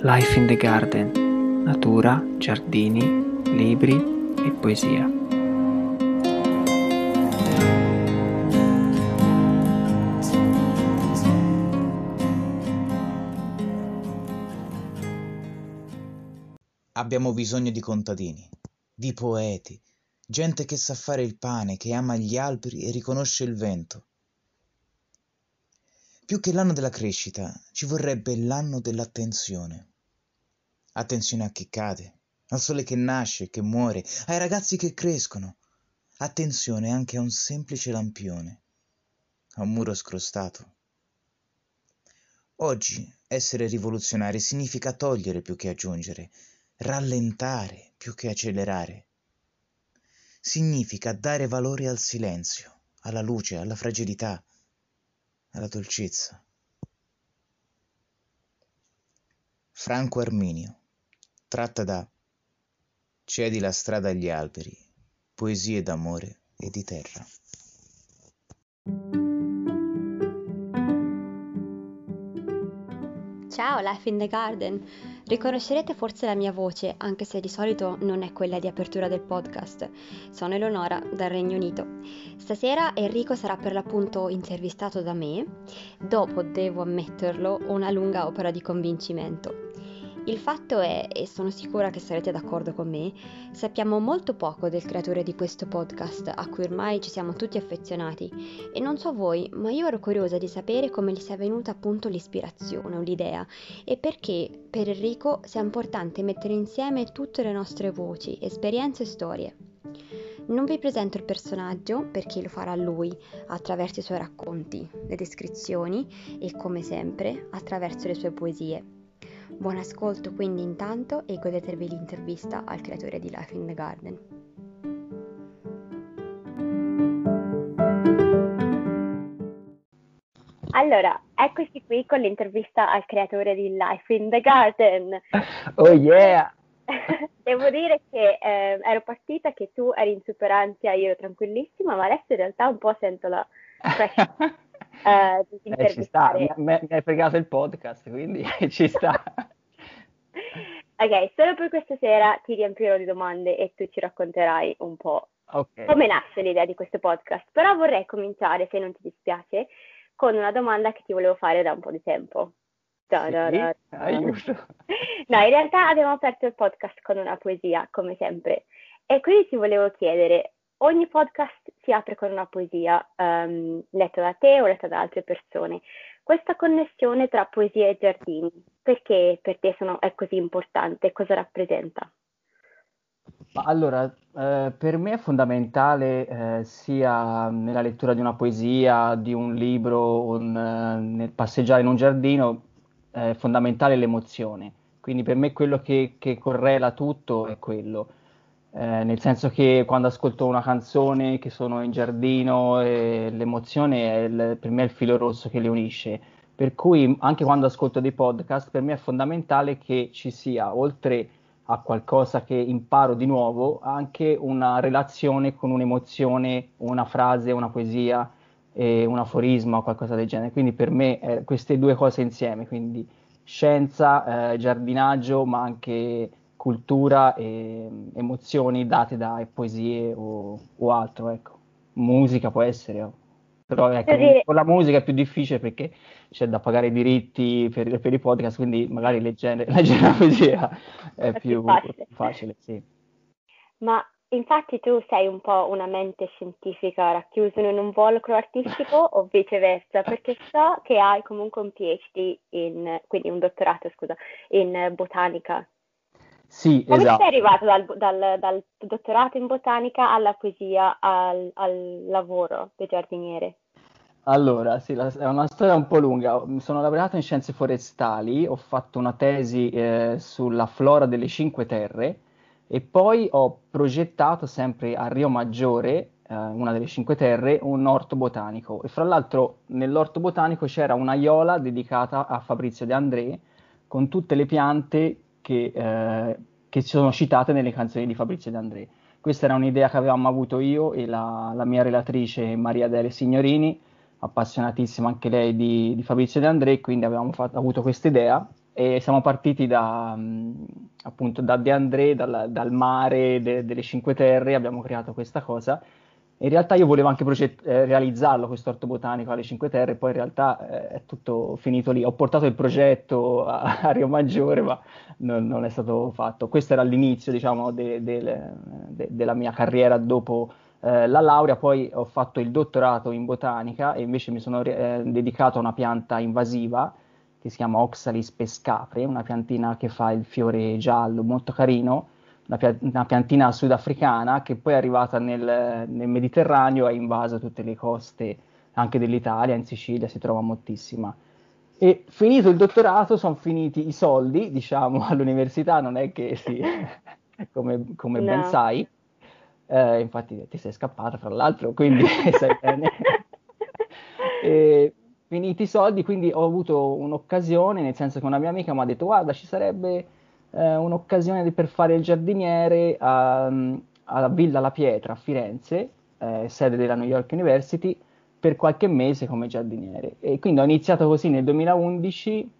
Life in the Garden, natura, giardini, libri e poesia. Abbiamo bisogno di contadini, di poeti, gente che sa fare il pane, che ama gli alberi e riconosce il vento. Più che l'anno della crescita, ci vorrebbe l'anno dell'attenzione. Attenzione a chi cade, al sole che nasce e che muore, ai ragazzi che crescono. Attenzione anche a un semplice lampione, a un muro scrostato. Oggi essere rivoluzionari significa togliere più che aggiungere, rallentare più che accelerare. Significa dare valore al silenzio, alla luce, alla fragilità, alla dolcezza. Franco Arminio tratta da Cedi la strada agli alberi, poesie d'amore e di terra. Ciao Life in the Garden! Riconoscerete forse la mia voce, anche se di solito non è quella di apertura del podcast. Sono Eleonora dal Regno Unito. Stasera Enrico sarà per l'appunto intervistato da me, dopo, devo ammetterlo, una lunga opera di convincimento. Il fatto è, e sono sicura che sarete d'accordo con me, sappiamo molto poco del creatore di questo podcast, a cui ormai ci siamo tutti affezionati. E non so voi, ma io ero curiosa di sapere come gli sia venuta appunto l'ispirazione o l'idea e perché per Enrico sia importante mettere insieme tutte le nostre voci, esperienze e storie. Non vi presento il personaggio perché lo farà lui attraverso i suoi racconti, le descrizioni e come sempre attraverso le sue poesie. Buon ascolto quindi intanto e godetevi l'intervista al creatore di Life in the Garden. Allora, eccoci qui con l'intervista al creatore di Life in the Garden. Oh yeah! Devo dire che eh, ero partita che tu eri in super ansia, io ero tranquillissima, ma adesso in realtà un po' sento la pressure eh, eh, ci sta, mi, mi hai fregato il podcast, quindi ci sta. ok, solo per questa sera ti riempirò di domande e tu ci racconterai un po' okay. come nasce l'idea di questo podcast. Però vorrei cominciare, se non ti dispiace, con una domanda che ti volevo fare da un po' di tempo. Da, da, da, Aiuto. No, in realtà abbiamo aperto il podcast con una poesia, come sempre. E quindi ti volevo chiedere, ogni podcast si apre con una poesia um, letta da te o letta da altre persone. Questa connessione tra poesia e giardini, perché per te sono, è così importante? Cosa rappresenta? Allora, eh, per me è fondamentale eh, sia nella lettura di una poesia, di un libro, un, eh, nel passeggiare in un giardino, è fondamentale l'emozione. Quindi per me quello che, che correla tutto è quello. Eh, nel senso che quando ascolto una canzone, che sono in giardino, eh, l'emozione è il, per me è il filo rosso che le unisce. Per cui anche quando ascolto dei podcast, per me è fondamentale che ci sia, oltre a qualcosa che imparo di nuovo, anche una relazione con un'emozione, una frase, una poesia, eh, un aforisma o qualcosa del genere. Quindi per me eh, queste due cose insieme, quindi scienza, eh, giardinaggio, ma anche cultura e emozioni date da poesie o, o altro, ecco. Musica può essere, oh. però ecco, dire... con la musica è più difficile perché c'è da pagare i diritti per, per i podcast, quindi magari leggere, leggere la poesia è, è più, più facile. facile sì. Ma infatti tu sei un po' una mente scientifica racchiusa in un involucro artistico o viceversa? Perché so che hai comunque un PhD in, quindi un dottorato, scusa, in botanica. Sì, Come esatto. sei arrivato dal, dal, dal, dottorato in botanica alla poesia, al, al lavoro di giardiniere? Allora, sì, la, è una storia un po' lunga. Mi sono laureato in scienze forestali, ho fatto una tesi eh, sulla flora delle Cinque Terre e poi ho progettato sempre a Rio Maggiore, eh, una delle Cinque Terre, un orto botanico. E fra l'altro nell'orto botanico c'era una un'aiola dedicata a Fabrizio De André con tutte le piante che, eh, che sono citate nelle canzoni di Fabrizio De André. Questa era un'idea che avevamo avuto io e la, la mia relatrice Maria Dele Signorini, appassionatissima anche lei di, di Fabrizio De André, quindi avevamo fatto, avuto questa idea e siamo partiti da, appunto da De André, dal, dal mare de, delle Cinque Terre, abbiamo creato questa cosa. In realtà io volevo anche proget- eh, realizzarlo, questo orto botanico alle Cinque Terre, poi in realtà eh, è tutto finito lì. Ho portato il progetto a, a Rio Maggiore, ma non, non, è stato fatto. Questo era l'inizio, diciamo, de, de, de, della mia carriera dopo eh, la laurea, poi ho fatto il dottorato in botanica e invece mi sono eh, dedicato a una pianta invasiva che si chiama Oxalis pescapre, una piantina che fa il fiore giallo molto carino, una, pia- una piantina sudafricana che poi è arrivata nel, nel Mediterraneo e ha invaso tutte le coste anche dell'Italia, in Sicilia si trova moltissima. E finito il dottorato sono finiti i soldi, diciamo, all'università, non è che sì, come, come no. ben sai, eh, infatti ti sei scappata fra l'altro, quindi sai bene. e, finiti i soldi, quindi ho avuto un'occasione, nel senso che una mia amica mi ha detto guarda ci sarebbe eh, un'occasione per fare il giardiniere a, alla Villa La Pietra a Firenze, eh, sede della New York University, per qualche mese come giardiniere. E quindi ho iniziato così nel 2011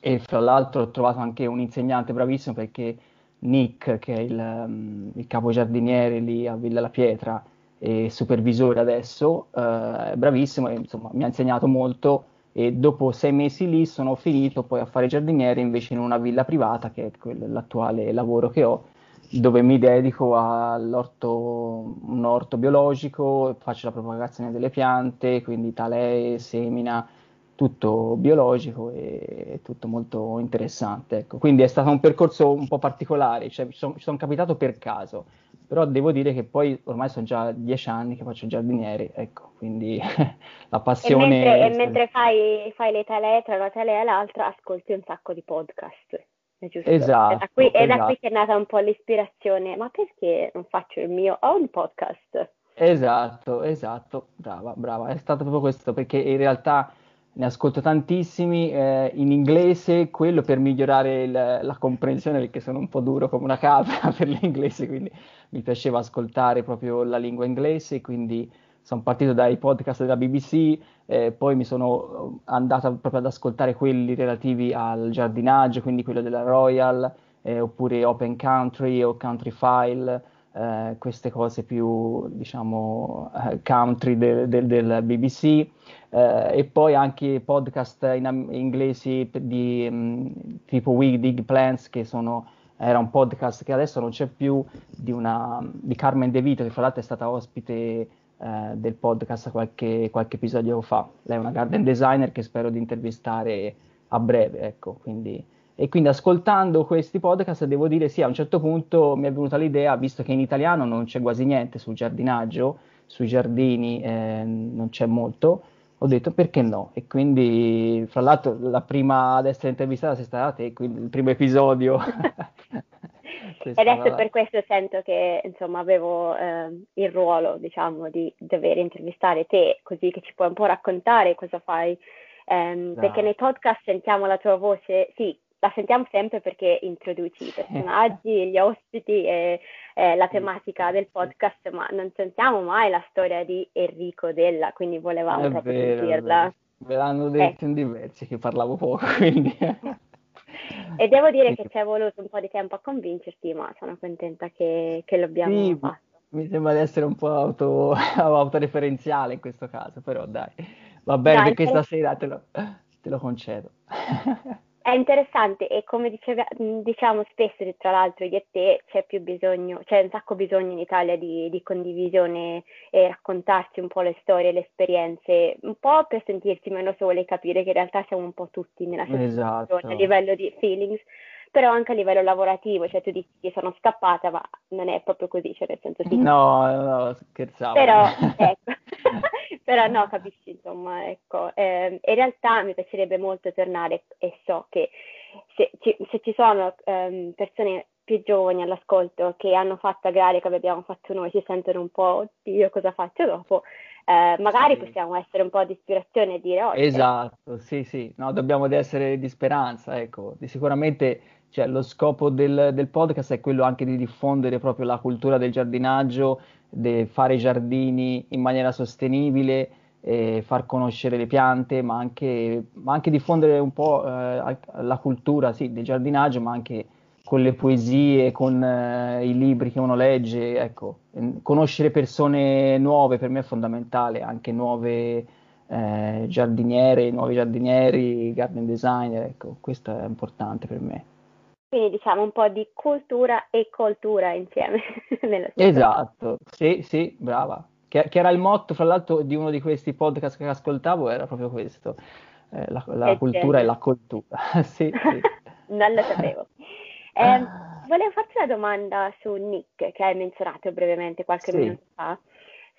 e fra l'altro ho trovato anche un insegnante bravissimo perché Nick, che è il, um, il capo giardiniere lì a Villa La Pietra, e supervisore adesso, eh, bravissimo, e, insomma, mi ha insegnato molto e dopo sei mesi lì sono finito poi a fare giardiniere invece in una villa privata, che è l'attuale lavoro che ho, dove mi dedico all'orto, un orto biologico, faccio la propagazione delle piante, quindi talee, semina, tutto biologico e tutto molto interessante. Ecco. Quindi è stato un percorso un po' particolare, cioè, ci sono, sono capitato per caso però devo dire che poi ormai sono già dieci anni che faccio giardiniere, ecco, quindi la passione... E mentre, e mentre fai, fai, le tele tra una tele e l'altra ascolti un sacco di podcast, è giusto? Esatto. È da, qui, è esatto. da qui che è nata un po' l'ispirazione, ma perché non faccio il mio own podcast? Esatto, esatto, brava, brava, è stato proprio questo, perché in realtà ne ascolto tantissimi eh, in inglese, quello per migliorare il, la comprensione, perché sono un po' duro come una capra per l'inglese, quindi mi piaceva ascoltare proprio la lingua inglese, quindi sono partito dai podcast della BBC, eh, poi mi sono andato proprio ad ascoltare quelli relativi al giardinaggio, quindi quello della Royal, eh, oppure Open Country o Country File, eh, queste cose più, diciamo, eh, country del, del, del BBC, eh, e poi anche podcast in, inglesi di um, tipo We Dig Plants, che sono, era un podcast che adesso non c'è più, di, una, di Carmen De Vito, che fra l'altro è stata ospite eh, del podcast qualche, qualche, episodio fa. Lei è una garden designer che spero di intervistare a breve, ecco, quindi e quindi ascoltando questi podcast devo dire sì, a un certo punto mi è venuta l'idea, visto che in italiano non c'è quasi niente sul giardinaggio, sui giardini eh, non c'è molto, ho detto perché no? E quindi, fra l'altro, la prima ad essere intervistata sei stata te, quindi il primo episodio. e adesso per questo sento che insomma avevo eh, il ruolo, diciamo, di dover intervistare te, così che ci puoi un po' raccontare cosa fai. Eh, no. Perché nei podcast sentiamo la tua voce, sì, la sentiamo sempre perché introduci i personaggi, gli ospiti e, e la tematica del podcast, ma non sentiamo mai la storia di Enrico Della, quindi volevamo è proprio vero, sentirla. Me l'hanno detto eh. in diversi che parlavo poco, quindi... e devo dire che ci è voluto un po' di tempo a convincerti, ma sono contenta che, che l'abbiamo sì, fatto. Mi sembra di essere un po' auto, autoreferenziale in questo caso, però dai, va bene dai, perché stasera te lo, te lo concedo. È interessante e come diceva, diciamo spesso, tra l'altro io e te, c'è più bisogno, c'è un sacco bisogno in Italia di, di condivisione e raccontarsi un po' le storie, le esperienze, un po' per sentirsi meno sole e capire che in realtà siamo un po' tutti nella stessa esatto. situazione a livello di feelings, però anche a livello lavorativo, cioè tu dici che sono scappata, ma non è proprio così, cioè nel senso sì. No, no, scherzavo. Però, ecco, però no, capisci, insomma, ecco. Eh, in realtà mi piacerebbe molto tornare e so che se, ci, se ci sono um, persone più giovani all'ascolto che hanno fatto agraria come abbiamo fatto noi, si sentono un po', oddio, cosa faccio dopo? Eh, magari sì. possiamo essere un po' di ispirazione e dire oh, esatto, sì, sì, no, dobbiamo essere di speranza, ecco, sicuramente cioè, lo scopo del, del, podcast è quello anche di diffondere proprio la cultura del giardinaggio, di fare i giardini in maniera sostenibile e far conoscere le piante, ma anche, ma anche diffondere un po' eh, la cultura sì, del giardinaggio, ma anche con le poesie, con eh, i libri che uno legge, ecco, conoscere persone nuove per me è fondamentale, anche nuove eh, giardiniere, nuovi giardinieri, garden designer, ecco, questo è importante per me. Quindi diciamo un po' di cultura e cultura insieme. esatto, sì, sì, brava. Che, che, era il motto, fra l'altro, di uno di questi podcast che ascoltavo, era proprio questo, eh, la, la cultura e la cultura. sì, sì. non lo sapevo. Eh, volevo farti una domanda su Nick, che hai menzionato brevemente qualche sì. minuto fa.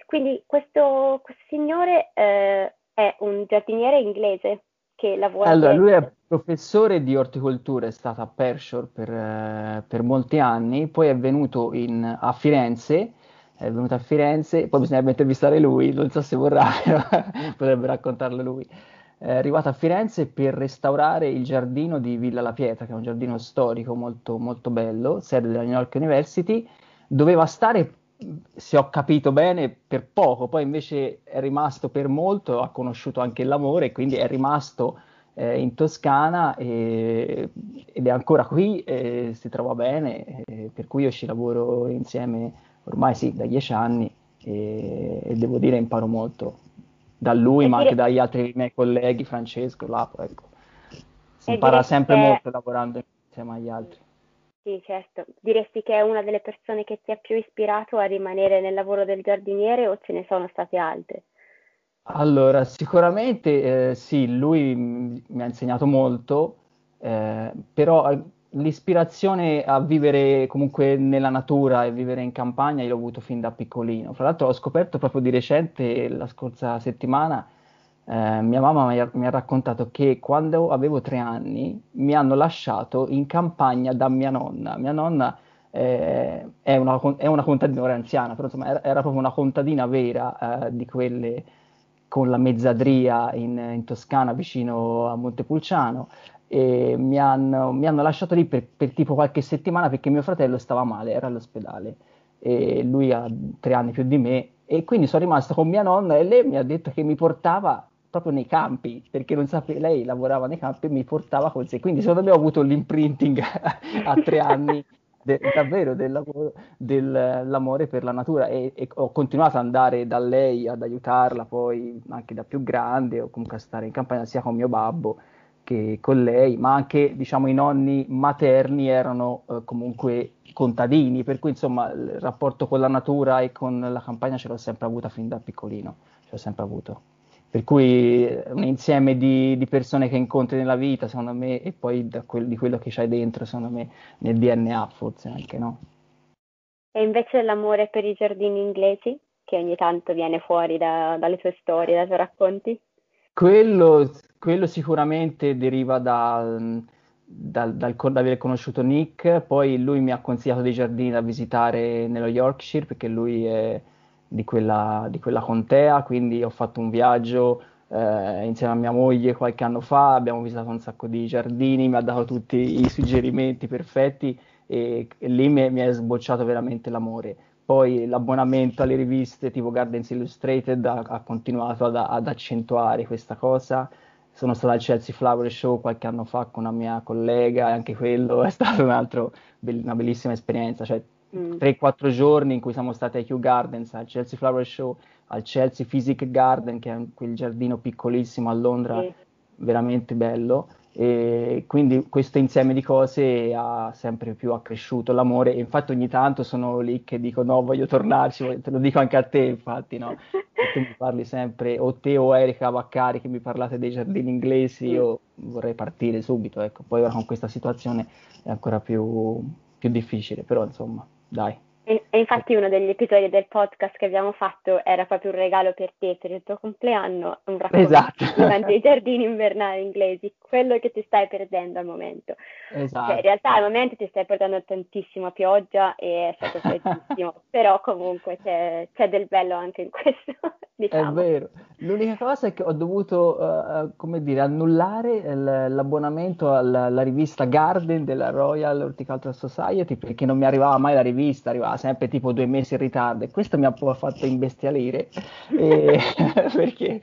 Quindi questo, questo signore eh, è un giardiniere inglese che lavora... Allora, lui è professore di orticoltura, è stato a Pershore per, eh, per molti anni, poi è venuto in, a Firenze, è venuto a Firenze, poi bisognerebbe intervistare lui, non so se vorrà, potrebbe raccontarlo lui. È arrivato a Firenze per restaurare il giardino di Villa La Pietra, che è un giardino storico molto, molto bello, sede della New York University. Doveva stare se ho capito bene, per poco, poi invece è rimasto per molto, ha conosciuto anche l'amore, quindi è rimasto eh, in Toscana e, ed è ancora qui, e si trova bene, per cui io ci lavoro insieme ormai sì, da dieci anni e, e devo dire imparo molto da lui, e ma dire... anche dagli altri miei colleghi, Francesco, Lapo, ecco. Si impara sempre che... molto lavorando insieme agli altri. Sì, certo. Diresti che è una delle persone che ti ha più ispirato a rimanere nel lavoro del giardiniere o ce ne sono state altre? Allora, sicuramente eh, sì, lui mi ha insegnato molto, eh, però l'ispirazione a vivere comunque nella natura e vivere in campagna io l'ho avuto fin da piccolino. Fra l'altro ho scoperto proprio di recente, la scorsa settimana, eh, mia mamma mi ha, mi ha, raccontato che quando avevo tre anni mi hanno lasciato in campagna da mia nonna. Mia nonna eh, è, una, è, una, contadina, ora anziana, però insomma era, era proprio una contadina vera eh, di quelle con la mezzadria in, in, Toscana vicino a Montepulciano e mi hanno, mi hanno lasciato lì per, per tipo qualche settimana perché mio fratello stava male, era all'ospedale. E lui ha tre anni più di me. E quindi sono rimasto con mia nonna e lei mi ha detto che mi portava proprio nei campi, perché non sapeva, lei lavorava nei campi e mi portava con sé, quindi secondo me ho avuto l'imprinting a tre anni de, davvero del dell'amore per la natura. E, e, ho continuato ad andare da lei ad aiutarla poi anche da più grande o comunque a stare in campagna sia con mio babbo che con lei, ma anche diciamo i nonni materni erano eh, comunque contadini, per cui insomma il rapporto con la natura e con la campagna ce l'ho sempre avuta fin da piccolino, ce l'ho sempre avuto. Per cui un insieme di, di, persone che incontri nella vita, secondo me, e poi quel, di quello che c'hai dentro, secondo me, nel DNA forse anche, no? E invece l'amore per i giardini inglesi, che ogni tanto viene fuori da, dalle tue storie, dai tuoi racconti? Quello, quello sicuramente deriva da, dal, dal, da aver conosciuto Nick, poi lui mi ha consigliato dei giardini da visitare nello Yorkshire, perché lui è di quella, di quella contea, quindi ho fatto un viaggio eh, insieme a mia moglie qualche anno fa, abbiamo visitato un sacco di giardini, mi ha dato tutti i suggerimenti perfetti e, e lì mi, mi è sbocciato veramente l'amore. Poi l'abbonamento alle riviste tipo Gardens Illustrated ha, ha continuato ad, ad, accentuare questa cosa. Sono stato al Chelsea Flower Show qualche anno fa con una mia collega e anche quello è stata un altro, una bellissima esperienza. Cioè, mm. 3-4 giorni in cui siamo stati ai Kew Gardens, al Chelsea Flower Show, al Chelsea Physic Garden, che è quel giardino piccolissimo a Londra, sì. veramente bello. E quindi questo insieme di cose ha sempre più accresciuto l'amore. E infatti ogni tanto sono lì che dico no voglio tornarci, te lo dico anche a te infatti no, e tu mi parli sempre o te o Erika Vaccari che mi parlate dei giardini inglesi io vorrei partire subito ecco, poi ora con questa situazione è ancora più, più difficile però insomma dai. E, e, infatti uno degli episodi del podcast che abbiamo fatto era proprio un regalo per te, per il tuo compleanno, un racconto esatto. dei giardini invernali inglesi, quello che ti stai perdendo al momento. Esatto. Cioè, in realtà al momento ti stai perdendo tantissima pioggia e è stato freddissimo, però comunque c'è, c'è, del bello anche in questo. diciamo. È vero. L'unica cosa è che ho dovuto, uh, come dire, annullare l- l'abbonamento alla, alla, rivista Garden della Royal Horticultural Society perché non mi arrivava mai la rivista, arrivava sempre tipo due mesi in ritardo e questo mi ha fatto imbestialire e... perché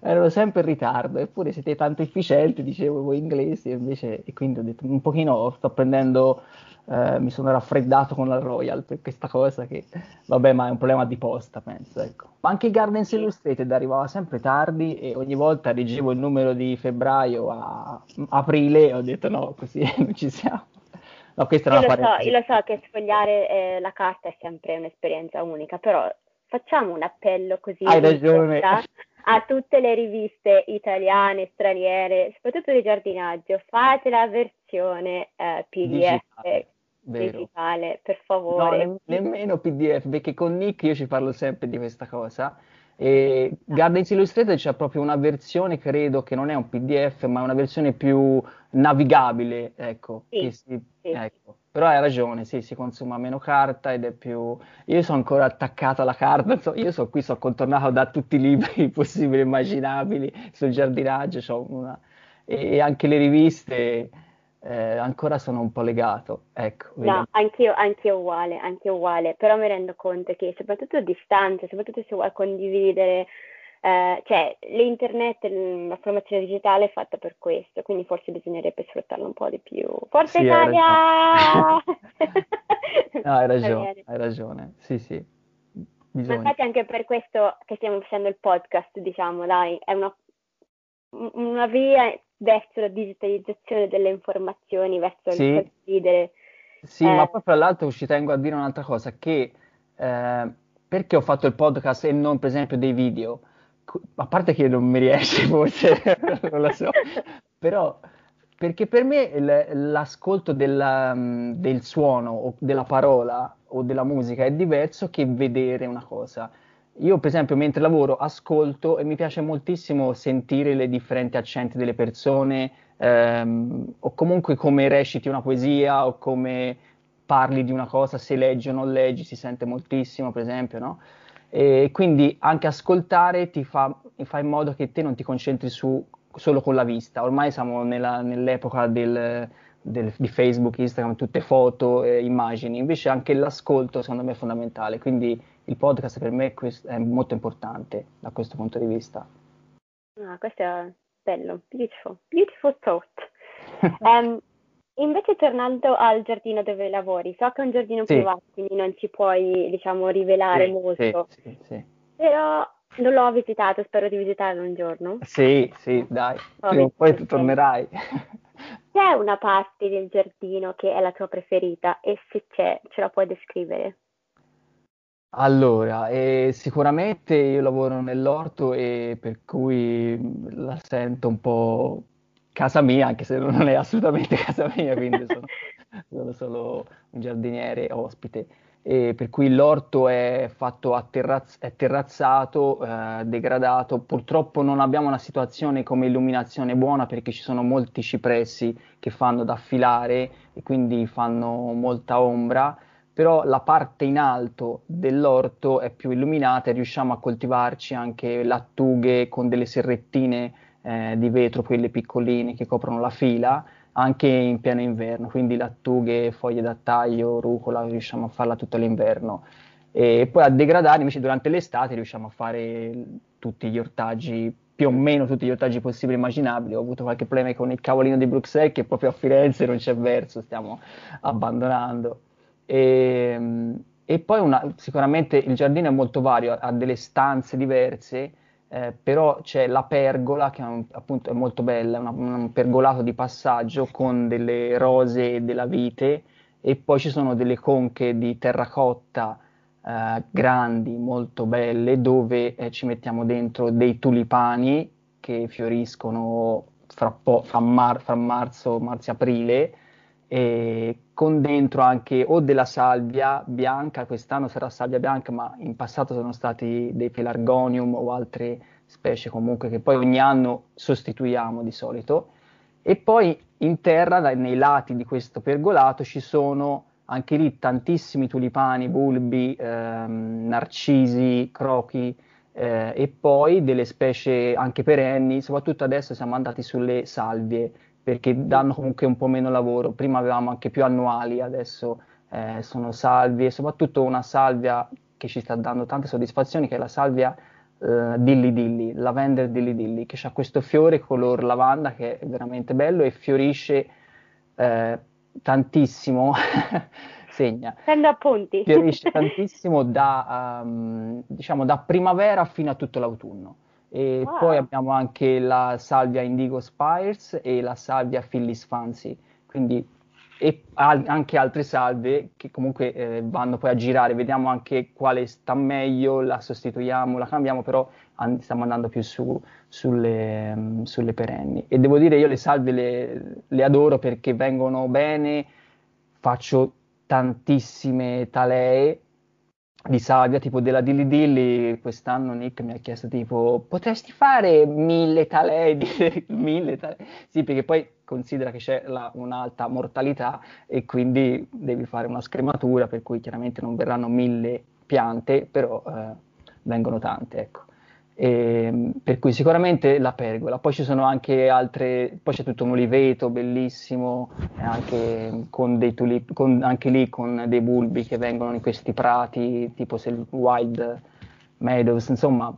erano sempre in ritardo, eppure siete tanto efficienti, dicevo voi inglesi, e invece, e quindi ho detto un pochino sto prendendo eh, mi sono raffreddato con la Royal per questa cosa che, vabbè, ma è un problema di posta, penso, ecco. Ma anche Gardens Illustrated arrivava sempre tardi e ogni volta leggevo il numero di febbraio a aprile e ho detto no, così non ci siamo. No, questa io, lo so, io lo so che sfogliare eh, la carta è sempre un'esperienza unica, però facciamo un appello così. A tutte le riviste italiane, straniere, soprattutto di giardinaggio, fate la versione eh, PDF Digitale. Vero. digitale, per favore. No, ne- nemmeno PDF, perché con Nick io ci parlo sempre di questa cosa. E. Gardens Illustrated c'è proprio una versione, credo che non è un PDF, ma è una versione più navigabile, ecco. Sì, si, sì. ecco. Però hai ragione, sì, si consuma meno carta ed è più... Io sono ancora attaccato alla carta, so, io sono qui, sono contornato da tutti i libri possibili e immaginabili sul giardinaggio, una... e anche le riviste eh, ancora sono un po' legato. Ecco, no, anch'io, anch'io uguale, anch'io uguale, però mi rendo conto che soprattutto a distanza, soprattutto se vuoi condividere, eh, cioè l'internet, la formazione digitale è fatta per questo, quindi forse bisognerebbe sfruttarlo un po' di più. Forza sì, Italia! no, hai ragione, hai ragione, sì sì. Bisogna. infatti anche per questo che stiamo facendo il podcast, diciamo, dai, è una, una via verso la digitalizzazione delle informazioni, verso sì. il condividere. Sì, eh. ma poi fra l'altro ci tengo a dire un'altra cosa, che eh, perché ho fatto il podcast e non per esempio dei video? A parte che non mi riesce forse, non lo so, però perché per me l'ascolto della, del suono o della parola o della musica è diverso che vedere una cosa. Io, per esempio, mentre lavoro, ascolto e mi piace moltissimo sentire le differenti accenti delle persone, ehm, o comunque come reciti una poesia, o come parli di una cosa, se leggi o non leggi, si sente moltissimo, per esempio, no? E quindi anche ascoltare ti fa, fa, in modo che te non ti concentri su, solo con la vista. Ormai siamo nella, nell'epoca del, del, di Facebook, Instagram, tutte foto, eh, immagini, invece anche l'ascolto secondo me è fondamentale. Quindi il podcast per me è molto importante da questo punto di vista. Ah, questo è bello, beautiful, beautiful thought. um, invece tornando al giardino dove lavori, so che è un giardino sì. privato, quindi non ci puoi, diciamo, rivelare sì, molto. Sì, sì, Però non l'ho visitato, spero di visitarlo un giorno. Sì, sì, dai, prima o poi tu tornerai. C'è una parte del giardino che è la tua preferita e se c'è, ce la puoi descrivere? Allora, eh, sicuramente io lavoro nell'orto e per cui la sento un po' casa mia, anche se non è assolutamente casa mia, quindi sono, sono solo un giardiniere ospite. E per cui l'orto è fatto a terraz- è terrazzato, eh, degradato. Purtroppo non abbiamo una situazione come illuminazione buona perché ci sono molti cipressi che fanno da filare e quindi fanno molta ombra però la parte in alto dell'orto è più illuminata e riusciamo a coltivarci anche lattughe con delle serrettine eh, di vetro, quelle piccoline che coprono la fila, anche in pieno inverno, quindi lattughe, foglie da taglio, rucola, riusciamo a farla tutto l'inverno. E poi a degradare invece durante l'estate riusciamo a fare tutti gli ortaggi più o meno tutti gli ortaggi possibili e immaginabili. Ho avuto qualche problema con il cavolino di Bruxelles che proprio a Firenze non c'è verso, stiamo abbandonando. E, ehm, e poi una, sicuramente il giardino è molto vario, ha delle stanze diverse, eh, però c'è la pergola che è un, appunto è molto bella, una, un pergolato di passaggio con delle rose della vite e poi ci sono delle conche di terracotta eh, grandi, molto belle, dove eh, ci mettiamo dentro dei tulipani che fioriscono fra, po- fra, mar- fra marzo, marzo-aprile e con dentro anche o della salvia bianca, quest'anno sarà salvia bianca, ma in passato sono stati dei pelargonium o altre specie comunque che poi ogni anno sostituiamo di solito. E poi in terra, nei lati di questo pergolato, ci sono anche lì tantissimi tulipani, bulbi, ehm, narcisi, crochi, eh, e poi delle specie anche perenni, soprattutto adesso siamo andati sulle salvie perché danno comunque un po' meno lavoro. Prima avevamo anche più annuali, adesso eh, sono salvie, soprattutto una salvia che ci sta dando tante soddisfazioni, che è la salvia eh, Dilly Dilly, Lavender Dilly Dilly, che ha questo fiore color lavanda che è veramente bello e fiorisce eh, tantissimo, segna, Prendo appunti. fiorisce tantissimo da, um, diciamo, da primavera fino a tutto l'autunno. E Wow. poi abbiamo anche la salvia Indigo Spires e la salvia Phyllis Fancy, quindi e al- anche altre salve che comunque eh, vanno poi a girare, vediamo anche quale sta meglio, la sostituiamo, la cambiamo, però an- stiamo andando più su, sulle, mm, sulle perenni. E devo dire, io le salve le, le adoro perché vengono bene, faccio tantissime talee di salvia, tipo della Dilly Dilly, quest'anno Nick mi ha chiesto tipo, potresti fare mille talee, di- mille talee? Sì, perché poi considera che c'è la- un'alta mortalità e quindi devi fare una scrematura, per cui chiaramente non verranno mille piante, però eh, vengono tante, ecco. E, per cui sicuramente la pergola, poi ci sono anche altre, poi c'è tutto un oliveto bellissimo, anche con dei tulip, con- anche lì con dei bulbi che vengono in questi prati, tipo Wild Meadows, insomma,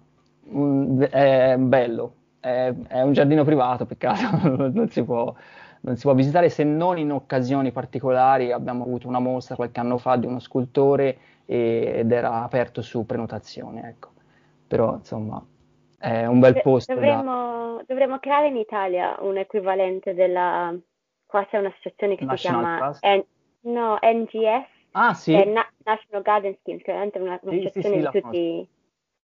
mm, è bello, è, è un giardino privato, peccato, non si può, non si può visitare se non in occasioni particolari. Abbiamo avuto una mostra qualche anno fa di uno scultore ed era aperto su prenotazione, ecco. Però insomma è un bel posto da... Dovremmo, dovremmo creare in Italia un equivalente della... Qua c'è un'associazione che si National chiama Trust? N- no, NGS, Ah sì, è Na- National Garden Schemes, che è veramente una- Sì, sì, un'associazione sì, di tutti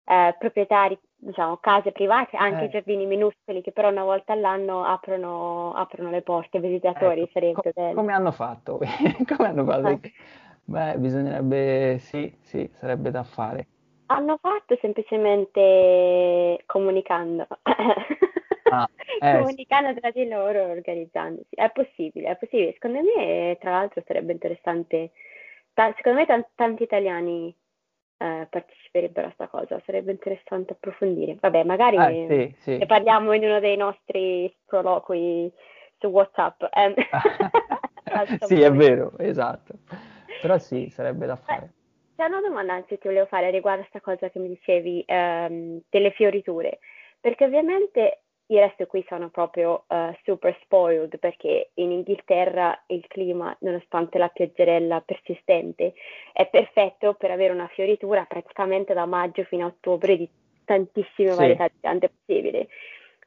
eh, proprietari, diciamo, case private, anche Eh. giardini minuscoli che però una volta all'anno aprono, aprono le porte ai visitatori, ecco, sarebbe co- bello. come hanno fatto? Come hanno fatto? Eh. Beh, bisognerebbe, sì, sì, sarebbe da fare. Hanno fatto semplicemente comunicando. Ah, eh. Comunicando tra di loro organizzandosi. È possibile, è possibile. Secondo me, tra l'altro, sarebbe interessante. ta- secondo me, tan- tanti italiani eh, parteciperebbero a sta cosa. Sarebbe interessante approfondire. Vabbè, magari Eh, sì, sì. ne parliamo in uno dei nostri sproloqui su WhatsApp. Alzo Sì, è vero, esatto. Però sì, sarebbe da fare. C'è una domanda che ti volevo fare riguardo a questa cosa che mi dicevi ehm, delle fioriture, perché ovviamente il resto qui sono proprio eh, super spoiled perché in Inghilterra il clima, nonostante la pioggerella persistente, è perfetto per avere una fioritura praticamente da maggio fino a ottobre di tantissime Sì. varietà di piante possibili.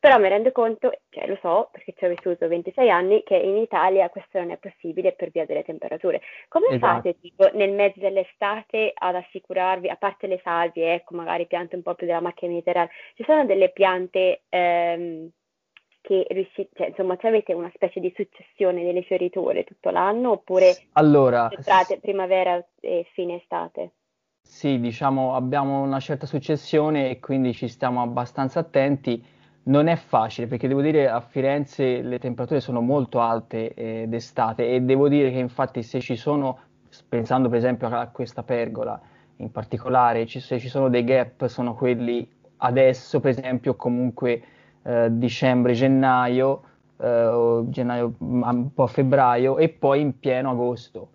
Però mi rendo conto, cioè lo so perché ci ho vissuto 26 anni, che in Italia questo non è possibile per via delle temperature. Come Esatto. fate tipo nel mezzo dell'estate ad assicurarvi, a parte le salvie, ecco, magari piante un po' più della macchia mediterranea, ci sono delle piante ehm, che riuscite, cioè insomma, avete una specie di successione delle fioriture tutto l'anno oppure Allora, entrate primavera e fine estate? Sì, diciamo, abbiamo una certa successione e quindi ci stiamo abbastanza attenti. Non è facile perché devo dire a Firenze le temperature sono molto alte eh, d'estate e devo dire che infatti se ci sono, pensando per esempio a questa pergola in particolare, ci- se ci sono dei gap sono quelli adesso, per esempio comunque eh, dicembre, gennaio, eh, gennaio, un po' febbraio e poi in pieno agosto.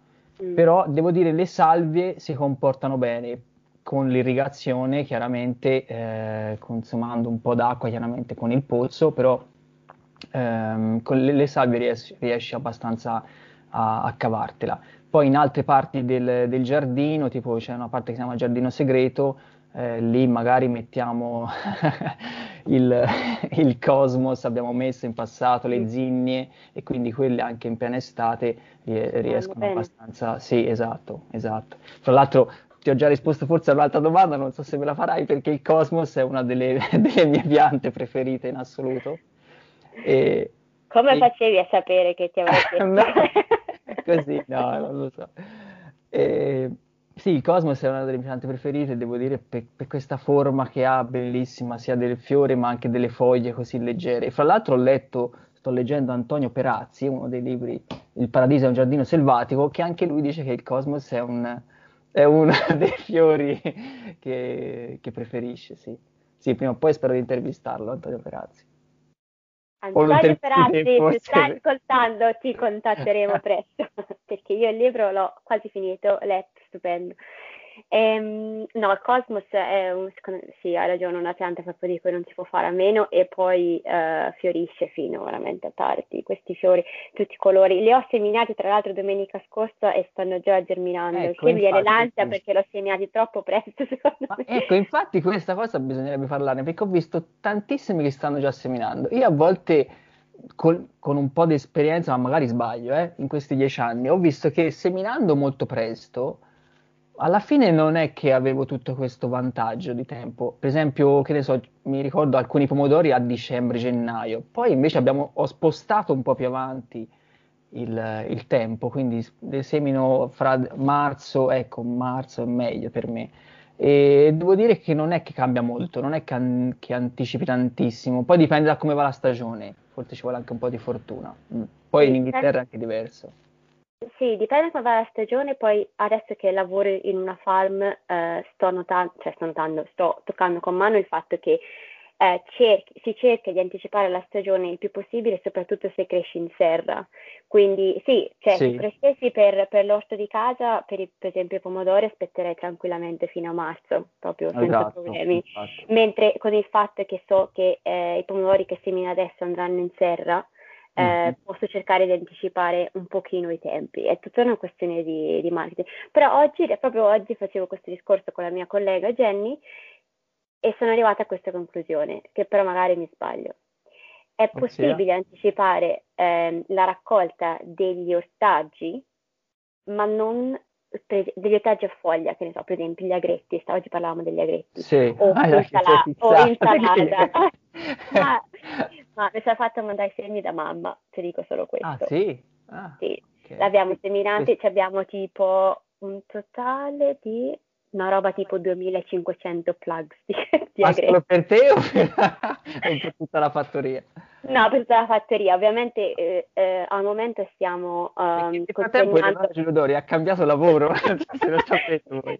Mm. Però devo dire le salvie si comportano bene con l'irrigazione, chiaramente eh, consumando un po' d'acqua, chiaramente con il pozzo, però ehm, con le, le salvie riesci, riesci abbastanza a, a cavartela. Poi in altre parti del, del giardino, tipo c'è una parte che si chiama giardino segreto, eh, lì magari mettiamo il, il cosmos, abbiamo messo in passato le zinnie e quindi quelle anche in piena estate rie- riescono abbastanza. Sì, esatto, esatto. Tra l'altro ti ho già risposto forse a un'altra domanda, non so se me la farai perché il cosmos è una delle, delle mie piante preferite in assoluto. E, Come e- facevi a sapere che ti avrei? No, così, no, non lo so. E, sì, il cosmos è una delle mie piante preferite, devo dire, per, per questa forma che ha, bellissima, sia del fiore ma anche delle foglie così leggere. E fra l'altro ho letto, sto leggendo Antonio Perazzi, uno dei libri Il paradiso è un giardino selvatico, che anche lui dice che il cosmos è un, è uno dei fiori che, che preferisce, sì. Sì, prima o poi spero di intervistarlo, Antonio Perazzi. Antonio Perazzi, ti stai ascoltando, ti contatteremo presto, perché io il libro l'ho quasi finito, letto, stupendo. Ehm, no, il Cosmos è un, sì, hai ragione, una pianta proprio di cui non si può fare a meno e poi eh, fiorisce fino veramente a tardi. Questi fiori, tutti i colori, li ho seminati tra l'altro domenica scorsa e stanno già germinando. Ecco, mi viene l'ansia perché l'ho seminati troppo presto, secondo me. Ecco, infatti questa cosa bisognerebbe parlarne perché ho visto tantissimi che stanno già seminando. Io a volte Col, con un po' di esperienza, ma magari sbaglio, eh, in questi dieci anni, ho visto che seminando molto presto alla fine non è che avevo tutto questo vantaggio di tempo. Per esempio, che ne so, mi ricordo alcuni pomodori a dicembre, gennaio. Poi invece abbiamo, ho spostato un po' più avanti il, il tempo, quindi le semino fra marzo, ecco, marzo è meglio per me. E devo dire che non è che cambia molto, non è che, an- che anticipi tantissimo. Poi dipende da come va la stagione, forse ci vuole anche un po' di fortuna. Mm. Poi in Inghilterra è anche diverso. Sì, dipende come va la stagione, poi adesso che lavoro in una farm eh, sto notando, cioè sto notando, sto toccando con mano il fatto che eh, cerchi, si cerca di anticipare la stagione il più possibile, soprattutto se cresci in serra. Quindi sì, cioè, sì. se crescessi per, per, l'orto di casa, per, i, per, esempio i pomodori, aspetterei tranquillamente fino a marzo, proprio senza esatto, problemi. Infatti. Mentre con il fatto che so che eh, i pomodori che semino adesso andranno in serra, eh, mm-hmm. posso cercare di anticipare un pochino i tempi, è tutta una questione di, di, marketing. Però oggi, proprio oggi facevo questo discorso con la mia collega Jenny e sono arrivata a questa conclusione, che però magari mi sbaglio. È possibile Ossia? anticipare eh, la raccolta degli ortaggi, ma non degli ortaggi a foglia, che ne so, per esempio gli agretti, oggi parlavamo degli agretti, sì. o, ah, insala- o insalata. ma, ma mi sono fatta mandare i semi da mamma, ti dico solo questo. Ah sì? Ah, sì. Okay. L'abbiamo seminati, abbiamo tipo un totale di una roba tipo 2500 plugs di, di Ma solo per te o per, per, tutta la fattoria? No, per tutta la fattoria. Ovviamente eh, eh, al momento stiamo um, Nel frattempo consegnando... ha cambiato lavoro, se lo sapete voi.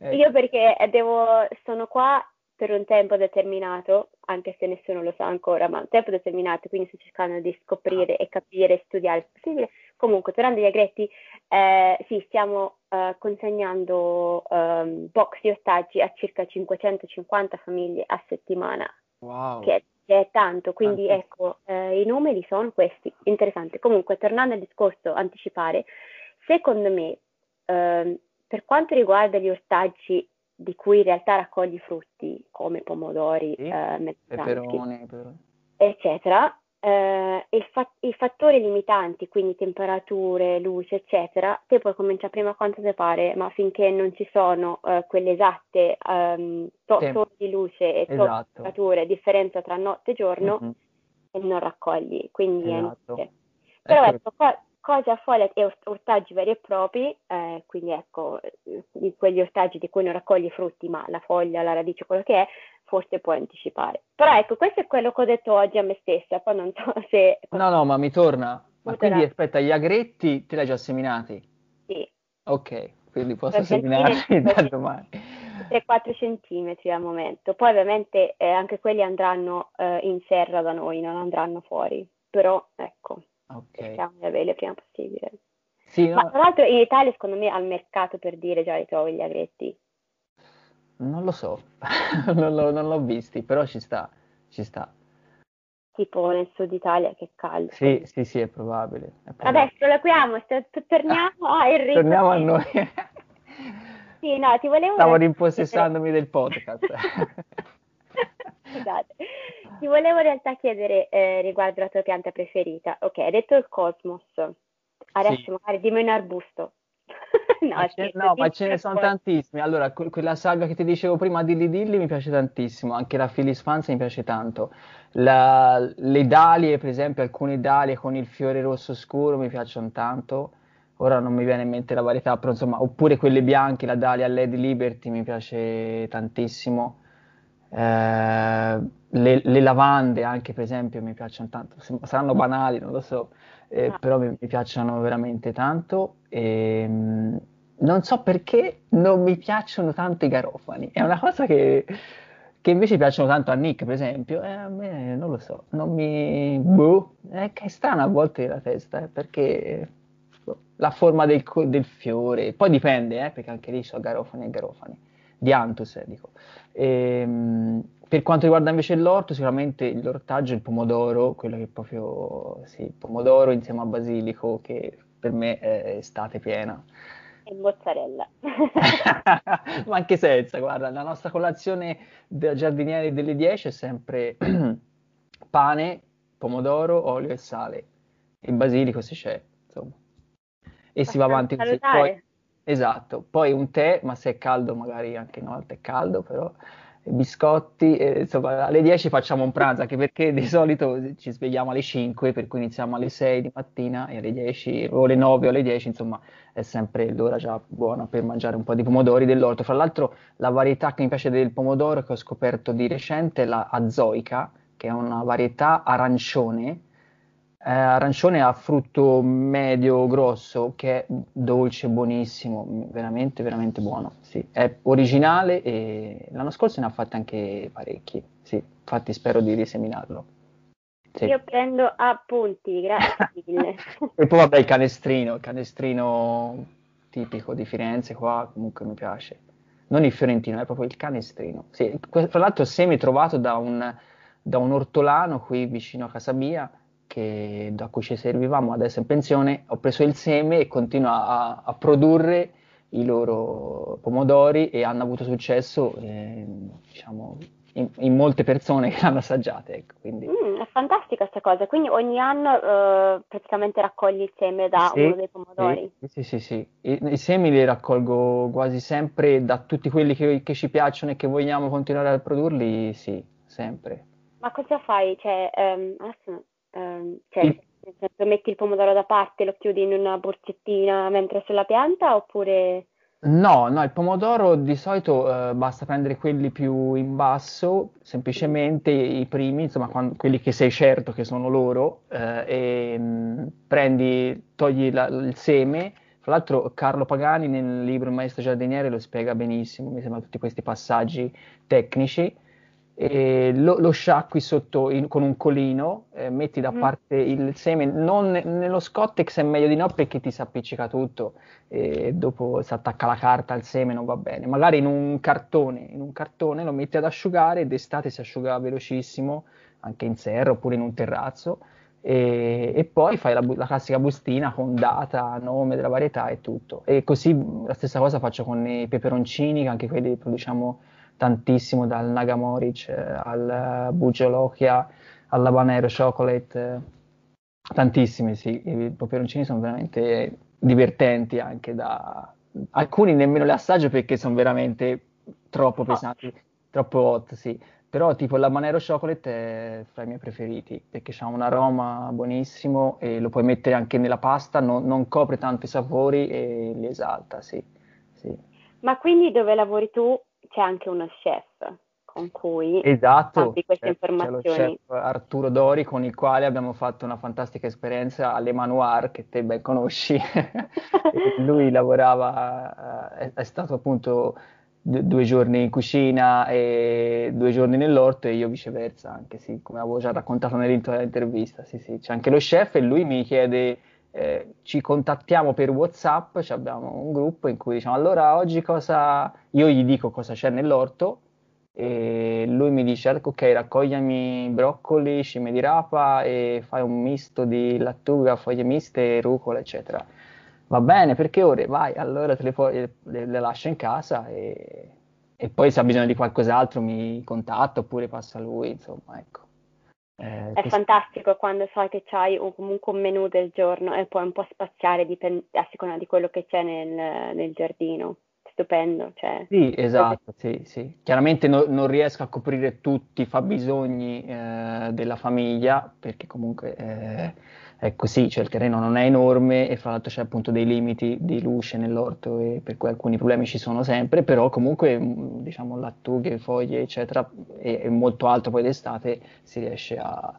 Eh. Io perché devo, sono qua per un tempo determinato, anche se nessuno lo sa ancora, ma un tempo determinato, quindi sto cercando di scoprire e capire e studiare il possibile. Comunque, tornando agli agretti, eh, sì, stiamo eh, consegnando um, box di ostaggi a circa 550 famiglie a settimana, wow. che, è, è, tanto, quindi Tanto. ecco, eh, i numeri sono questi, interessante. Comunque, tornando al discorso anticipare, secondo me, ehm, per quanto riguarda gli ortaggi di cui in realtà raccogli frutti come pomodori, sì, eh, peperoni, eccetera. Eh, i, fa- i, fattori limitanti, quindi temperature, luce, eccetera, te puoi cominciare prima quanto ti pare, ma finché non ci sono eh, quelle esatte um, to- torri di luce e esatto. temperature, differenza tra notte e giorno, mm-hmm. e non raccogli. Quindi esatto. è Però ecco, ecco cose a foglia e ortaggi veri e propri, eh, quindi ecco, di quegli ortaggi di cui non raccogli i frutti, ma la foglia, la radice, quello che è, forse puoi anticipare. Però ecco, questo è quello che ho detto oggi a me stessa, poi non so se... No, no, ma mi torna. Ma quindi aspetta, gli agretti te li hai già seminati? Sì. Ok, quindi posso seminarli da domani. 3-4 centimetri al momento. Poi ovviamente eh, anche quelli andranno eh, in serra da noi, non andranno fuori. Però ecco, Ok. Cerchiamo di averle il prima possibile. Sì, no. Ma tra l'altro in Italia secondo me al mercato per dire già li trovi gli agretti. Non lo so, non, l'ho, non l'ho visti, però ci sta, ci sta. Tipo nel sud Italia che caldo. Sì, sì, sì, è probabile. È probabile. Adesso laquiamo, torniamo a Enrico. Torniamo a noi. sì, no, ti volevo... Stavo rimpossessandomi del podcast. Scusate. Ti volevo in realtà chiedere eh, riguardo la tua pianta preferita. Ok, hai detto il cosmos. Adesso sì. magari dimmi un arbusto. no, ma ce, no ma ce ne sono poi... tantissimi. Allora, quella saga che ti dicevo prima, Dilly Dilly, mi piace tantissimo. Anche la Phyllis Fanza mi piace tanto. La, le dalie, per esempio, alcune dalie con il fiore rosso scuro mi piacciono tanto. Ora non mi viene in mente la varietà, però insomma, oppure quelle bianche, la Dalia Lady Liberty mi piace tantissimo. Eh, le, le, lavande anche per esempio mi piacciono tanto, saranno banali, non lo so, eh, ah. però mi, mi, piacciono veramente tanto. E, ehm, non so perché non mi piacciono tanto i garofani. È una cosa che, che invece piacciono tanto a Nick, per esempio. E a me non lo so, non mi. Boh, è che è strana a volte la testa, eh, perché boh, la forma del, del, fiore, poi dipende, eh, perché anche lì sono garofani e garofani. Di Antus, eh, dico. E, ehm, per quanto riguarda invece l'orto, sicuramente l'ortaggio è il pomodoro, quello che proprio, sì, pomodoro insieme a basilico, che per me è estate piena. E mozzarella. Ma anche senza, guarda, la nostra colazione da giardinieri delle 10 è sempre pane, pomodoro, olio e sale. Il basilico se c'è, insomma. E si va avanti così. Poi, esatto, poi un tè, ma se è caldo magari anche no, il tè caldo, però biscotti, eh, insomma alle 10 facciamo un pranzo, anche perché di solito ci svegliamo alle 5, per cui iniziamo alle 6 di mattina e alle 10 o alle 9 o alle 10, insomma è sempre l'ora già buona per mangiare un po' di pomodori dell'orto. Fra l'altro la varietà che mi piace del pomodoro che ho scoperto di recente è la azoica, che è una varietà arancione, eh, arancione a frutto medio grosso che è dolce, buonissimo, veramente, veramente buono. Sì. È originale e l'anno scorso ne ha fatti anche parecchi. Sì, infatti spero di riseminarlo. Sì. Io prendo appunti, grazie mille. e poi vabbè il canestrino, il canestrino tipico di Firenze qua comunque mi piace. Non il fiorentino, è proprio il canestrino. Sì, tra l'altro semi trovato da un, da un ortolano qui vicino a casa mia che, da cui ci servivamo adesso in pensione, ho preso il seme e continuo a, a produrre i loro pomodori e hanno avuto successo eh, diciamo, in, in, molte persone che l'hanno assaggiate. Ecco, quindi... mm, è fantastica questa cosa, quindi ogni anno eh, praticamente raccogli il seme da sì, uno dei pomodori? Sì, sì, sì, sì. I, I, semi li raccolgo quasi sempre da tutti quelli che, che ci piacciono e che vogliamo continuare a produrli, sì, sempre. Ma cosa fai? Cioè, um, adesso Ehm, cioè, il... nel senso, metti il pomodoro da parte, lo chiudi in una boccettina mentre sulla pianta oppure... No, no, il pomodoro di solito eh, basta prendere quelli più in basso, semplicemente i primi, insomma, quando, quelli che sei certo che sono loro, eh, e mh, mm, prendi, togli la, il seme. Fra l'altro Carlo Pagani nel libro Il maestro giardiniere lo spiega benissimo, mi sembra tutti questi passaggi tecnici eh, lo, lo, sciacqui sotto in, con un colino, eh, metti da mm. parte il seme, non nello Scottex è meglio di no perché ti si appiccica tutto e dopo si attacca la carta al seme non va bene. Magari in un cartone, in un cartone lo metti ad asciugare, d'estate si asciuga velocissimo, anche in serra oppure in un terrazzo. E, e, poi fai la, la, classica bustina con data, nome della varietà e tutto. E così la stessa cosa faccio con i peperoncini, anche quelli produciamo tantissimo dal Nagamoric eh, al Bugiolochia all'Habanero Chocolate, eh, tantissimi sì, i peperoncini sono veramente divertenti anche da... alcuni nemmeno li assaggio perché sono veramente troppo pesanti, troppo hot, sì. Però tipo l'Habanero Chocolate è fra i miei preferiti perché ha un aroma buonissimo e lo puoi mettere anche nella pasta, no, non copre tanto i sapori e li esalta, sì, sì. Ma quindi dove lavori tu c'è anche uno chef con cui esatto, queste informazioni. C'è lo chef Arturo Dori con il quale abbiamo fatto una fantastica esperienza all'Emanoir che te ben conosci. lui lavorava, eh, è, è stato appunto due giorni in cucina e due giorni nell'orto e io viceversa, anche sì, come avevo già raccontato nell'intervista, sì, sì, c'è anche lo chef e lui mi chiede eh, ci contattiamo per WhatsApp, abbiamo un gruppo in cui diciamo allora oggi cosa, io gli dico cosa c'è nell'orto e lui mi dice ok raccogliami broccoli, cime di rapa e fai un misto di lattuga, foglie miste, rucola eccetera. Va bene, perché ore? Vai, allora te le, le, le, le lascio in casa e, e poi se ha bisogno di qualcos'altro mi contatta oppure passa lui, insomma, ecco. Eh, è fantastico quando sai che c'hai un, comunque un menù del giorno e puoi un po' spaziare dipend- a seconda di quello che c'è nel, nel giardino. Stupendo. Cioè. Sì, esatto, sì, sì. Chiaramente no, non riesco a coprire tutti i fabbisogni eh, della famiglia perché comunque eh, è così, cioè il terreno non è enorme e fra l'altro c'è appunto dei limiti di luce nell'orto e per cui alcuni problemi ci sono sempre, però comunque mm, diciamo lattughe, foglie eccetera e, e molto alto poi d'estate si riesce a,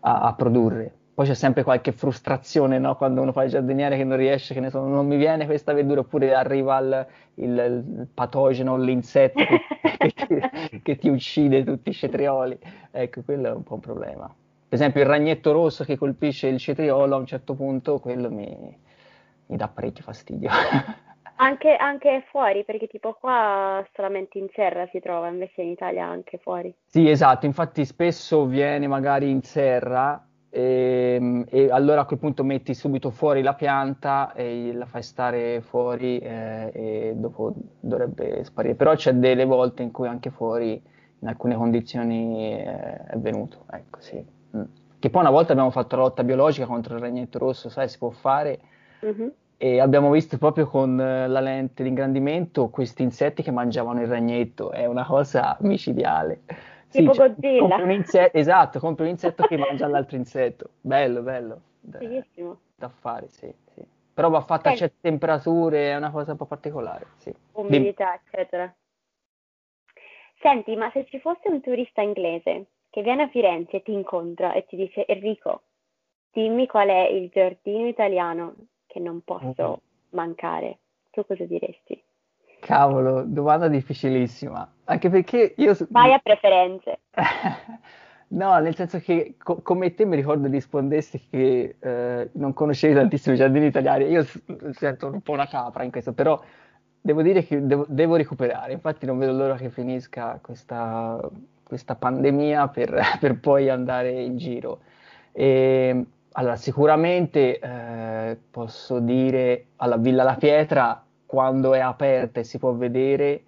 a, a produrre. poi c'è sempre qualche frustrazione no? quando uno fa il giardiniere che non riesce, che ne so, non mi viene questa verdura, oppure arriva il, il, il patogeno, l'insetto che, che, ti, che, ti, uccide tutti i cetrioli. Ecco, quello è un po' un problema. Per esempio il ragnetto rosso che colpisce il cetriolo a un certo punto, quello mi, mi dà parecchio fastidio. Anche, anche, fuori, perché tipo qua solamente in serra si trova, invece in Italia anche fuori. Sì, esatto, infatti spesso viene magari in serra e, ehm, e allora a quel punto metti subito fuori la pianta e la fai stare fuori eh, e dopo dovrebbe sparire. Però c'è delle volte in cui anche fuori, in alcune condizioni, è venuto, ecco sì. Mm. Che poi una volta abbiamo fatto la lotta biologica contro il ragnetto rosso, sai, si può fare. Mm-hmm e abbiamo visto proprio con eh, la lente di ingrandimento questi insetti che mangiavano il ragnetto, è una cosa micidiale. Tipo sì, Godzilla. Compri un insetto, esatto, compri un insetto che mangia l'altro insetto. Bello, bello. Bellissimo. Da fare, sì, sì. Però va fatta a certe temperature, è una cosa un po' particolare, sì. Umidità, eccetera. Senti, ma se ci fosse un turista inglese che viene a Firenze e ti incontra e ti dice Enrico, dimmi qual è il giardino italiano che non posso mancare, tu cosa diresti? Cavolo, domanda difficilissima, anche perché io... Vai a preferenze. no, nel senso che co- come te mi ricordo rispondessi che eh, non conoscevi tantissimi giardini italiani, io sento un po' una capra in questo, però devo dire che devo, devo recuperare, infatti non vedo l'ora che finisca questa, questa pandemia per, per, poi andare in giro. E, allora, sicuramente eh, posso dire alla Villa La Pietra, quando è aperta e si può vedere,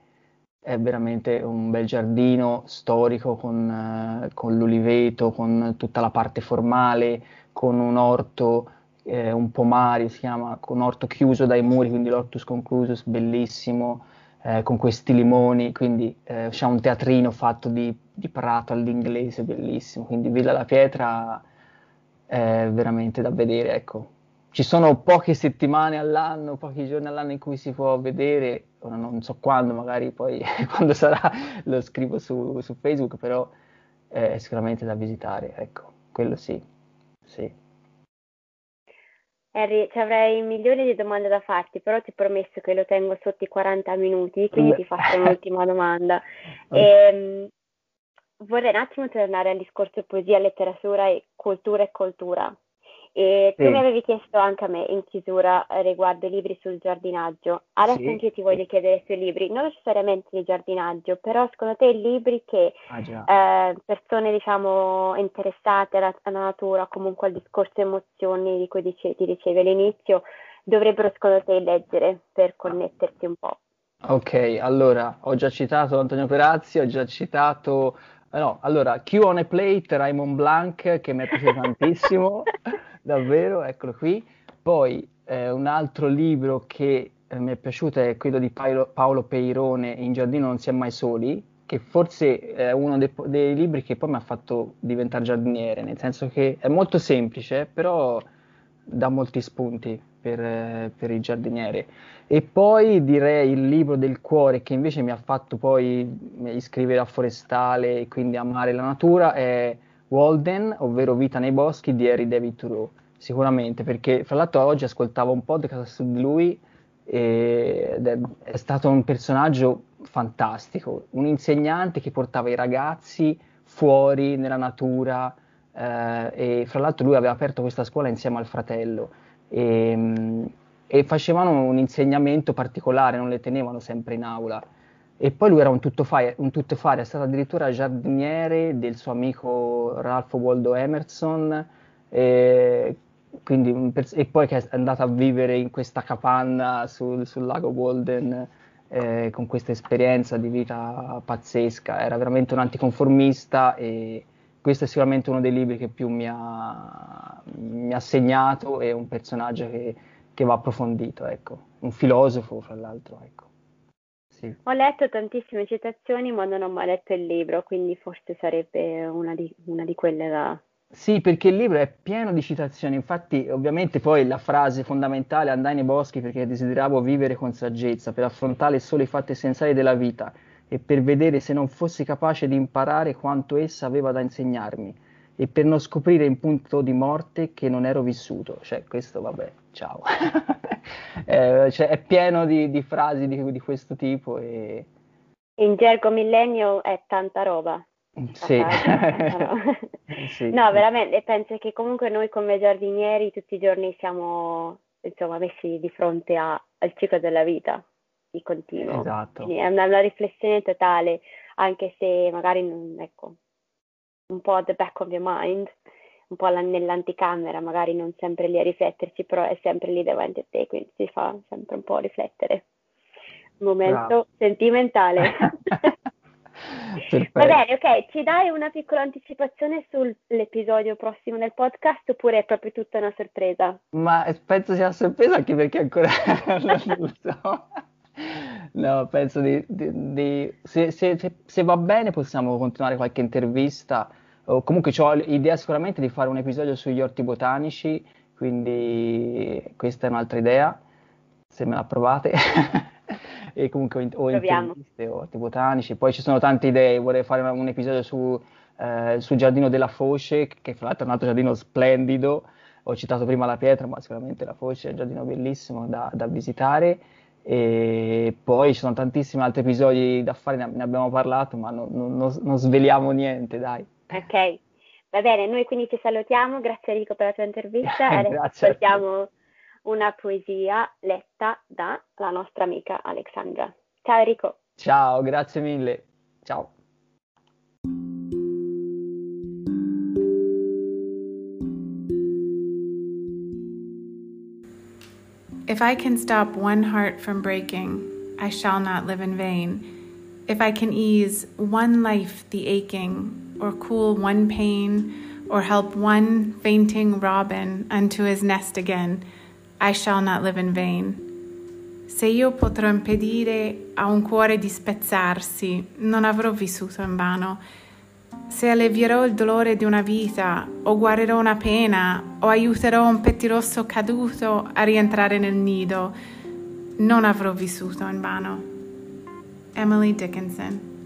è veramente un bel giardino storico con, eh, con l'uliveto, con tutta la parte formale, con un orto, eh, un pomario, si chiama, con orto chiuso dai muri, quindi l'ortus conclusus, bellissimo, eh, con questi limoni, quindi eh, c'è un teatrino fatto di, di prato all'inglese, bellissimo, quindi Villa La Pietra è veramente da vedere, ecco. Ci sono poche settimane all'anno, pochi giorni all'anno in cui si può vedere, ora non so quando, magari poi quando sarà lo scrivo su, su Facebook, però è sicuramente da visitare, ecco, quello sì, sì. Harry, ci avrei milioni di domande da farti, però ti ho promesso che lo tengo sotto i 40 minuti, quindi ti faccio un'ultima domanda. E, ehm, vorrei un attimo tornare al discorso poesia, letteratura e cultura e cultura. E tu sì. mi avevi chiesto anche a me in chiusura riguardo i libri sul giardinaggio. Adesso sì. anche ti voglio chiedere sui libri, non necessariamente di giardinaggio, però secondo te i libri che ah, eh, persone diciamo interessate alla, alla, natura, comunque al discorso emozioni di cui dice, ti dicevi all'inizio, dovrebbero secondo te leggere per connetterti un po'? Ok, allora ho già citato Antonio Perazzi, ho già citato eh, no, allora, Q on a Plate, Raymond Blanc, che mi è piaciuto tantissimo, davvero, eccolo qui. Poi eh, un altro libro che eh, mi è piaciuto è quello di Paolo, Paolo, Peirone, In giardino non si è mai soli, che forse è uno dei, dei, libri che poi mi ha fatto diventare giardiniere, nel senso che è molto semplice, però dà molti spunti per, per il giardiniere. E poi direi il libro del cuore che invece mi ha fatto poi iscrivere a forestale e quindi amare la natura è Walden, ovvero Vita nei boschi di Harry David Thoreau. Sicuramente, perché fra l'altro oggi ascoltavo un podcast su di lui ed è, è stato un personaggio fantastico, un insegnante che portava i ragazzi fuori nella natura eh, e fra l'altro lui aveva aperto questa scuola insieme al fratello e, e facevano un insegnamento particolare, non le tenevano sempre in aula. E poi lui era un tuttofare, un tuttofare, è stato addirittura giardiniere del suo amico Ralph Waldo Emerson, e, quindi, e poi che è andato a vivere in questa capanna sul, sul lago Walden eh, con questa esperienza di vita pazzesca. Era veramente un anticonformista e questo è sicuramente uno dei libri che più mi ha, mi ha segnato e un personaggio che che va approfondito, ecco. Un filosofo, fra l'altro, ecco. Sì. Ho letto tantissime citazioni, ma non ho mai letto il libro, quindi forse sarebbe una di, una di quelle da, sì, perché il libro è pieno di citazioni, infatti ovviamente poi la frase fondamentale andai nei boschi perché desideravo vivere con saggezza, per affrontare solo i fatti essenziali della vita e per vedere se non fossi capace di imparare quanto essa aveva da insegnarmi e per non scoprire in punto di morte che non ero vissuto. Cioè, questo, vabbè, ciao. eh, cioè, è pieno di, di frasi di, di, questo tipo e... In gergo millennio è tanta roba. Sì. sì. No, veramente, penso che comunque noi come giardinieri tutti i giorni siamo insomma, messi di fronte a, al ciclo della vita di continuo. Esatto. Quindi è una, una, riflessione totale, anche se magari non, ecco, un po' at the back of your mind, un po' nell'anticamera, magari non sempre lì a rifletterci, però è sempre lì davanti a te, quindi ti fa sempre un po' riflettere. Momento Bravo. sentimentale. Va bene, ok, ci dai una piccola anticipazione sull'episodio prossimo del podcast oppure è proprio tutta una sorpresa? Ma penso sia una sorpresa anche perché ancora non lo so. No, penso di, di, di se, se, se, va bene possiamo continuare qualche intervista. O comunque ho l'idea sicuramente di fare un episodio sugli orti botanici, quindi questa è un'altra idea, se me la provate. e comunque ho interviste o orti botanici, poi ci sono tante idee, vorrei fare un episodio su, eh, sul giardino della Foce, che fra l'altro è un altro giardino splendido, ho citato prima la pietra, ma sicuramente la Foce è un giardino bellissimo da, da visitare e poi ci sono tantissimi altri episodi da fare, ne abbiamo parlato, ma non, non, non sveliamo niente, dai. Ok, va bene, noi quindi ci salutiamo, grazie Enrico per la tua intervista e adesso ascoltiamo una poesia letta dalla nostra amica Alexandra. Ciao Enrico. Ciao, grazie mille. Ciao. If I can stop one heart from breaking, I shall not live in vain. If I can ease one life the aching, or cool one pain, or help one fainting robin unto his nest again, I shall not live in vain. Se io potrò impedire a un cuore di spezzarsi, non avrò vissuto in vano. Se allevierò il dolore di una vita, o guarirò una pena, o aiuterò un pettirosso caduto a rientrare nel nido, non avrò vissuto in vano. Emily Dickinson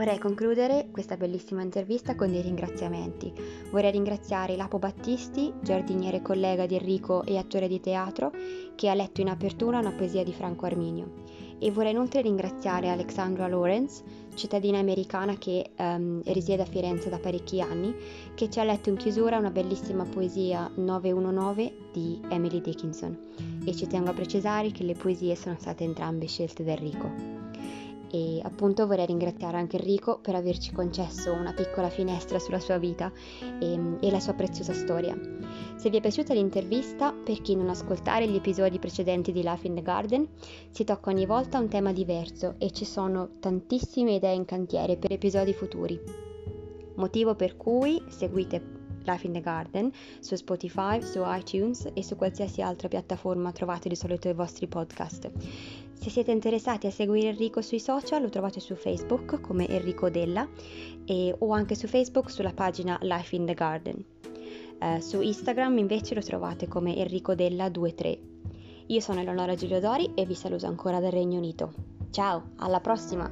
Vorrei concludere questa bellissima intervista con dei ringraziamenti. Vorrei ringraziare Lapo Battisti, giardiniere collega di Enrico e attore di teatro, che ha letto in apertura una poesia di Franco Arminio. E vorrei inoltre ringraziare Alexandra Lawrence, cittadina americana che um, risiede a Firenze da parecchi anni, che ci ha letto in chiusura una bellissima poesia 919 di Emily Dickinson. E ci tengo a precisare che le poesie sono state entrambe scelte da Enrico e appunto vorrei ringraziare anche Enrico per averci concesso una piccola finestra sulla sua vita e, e, la sua preziosa storia. Se vi è piaciuta l'intervista, per chi non ascoltare gli episodi precedenti di Life in the Garden, si tocca ogni volta un tema diverso e ci sono tantissime idee in cantiere per episodi futuri. Motivo per cui seguite Life in the Garden su Spotify, su iTunes e su qualsiasi altra piattaforma trovate di solito i vostri podcast. Se siete interessati a seguire Enrico sui social lo trovate su Facebook come Enrico Della e, o anche su Facebook sulla pagina Life in the Garden. Eh, su Instagram invece lo trovate come Enrico Della23. Io sono Eleonora Giulio Dori e vi saluto ancora dal Regno Unito. Ciao, alla prossima!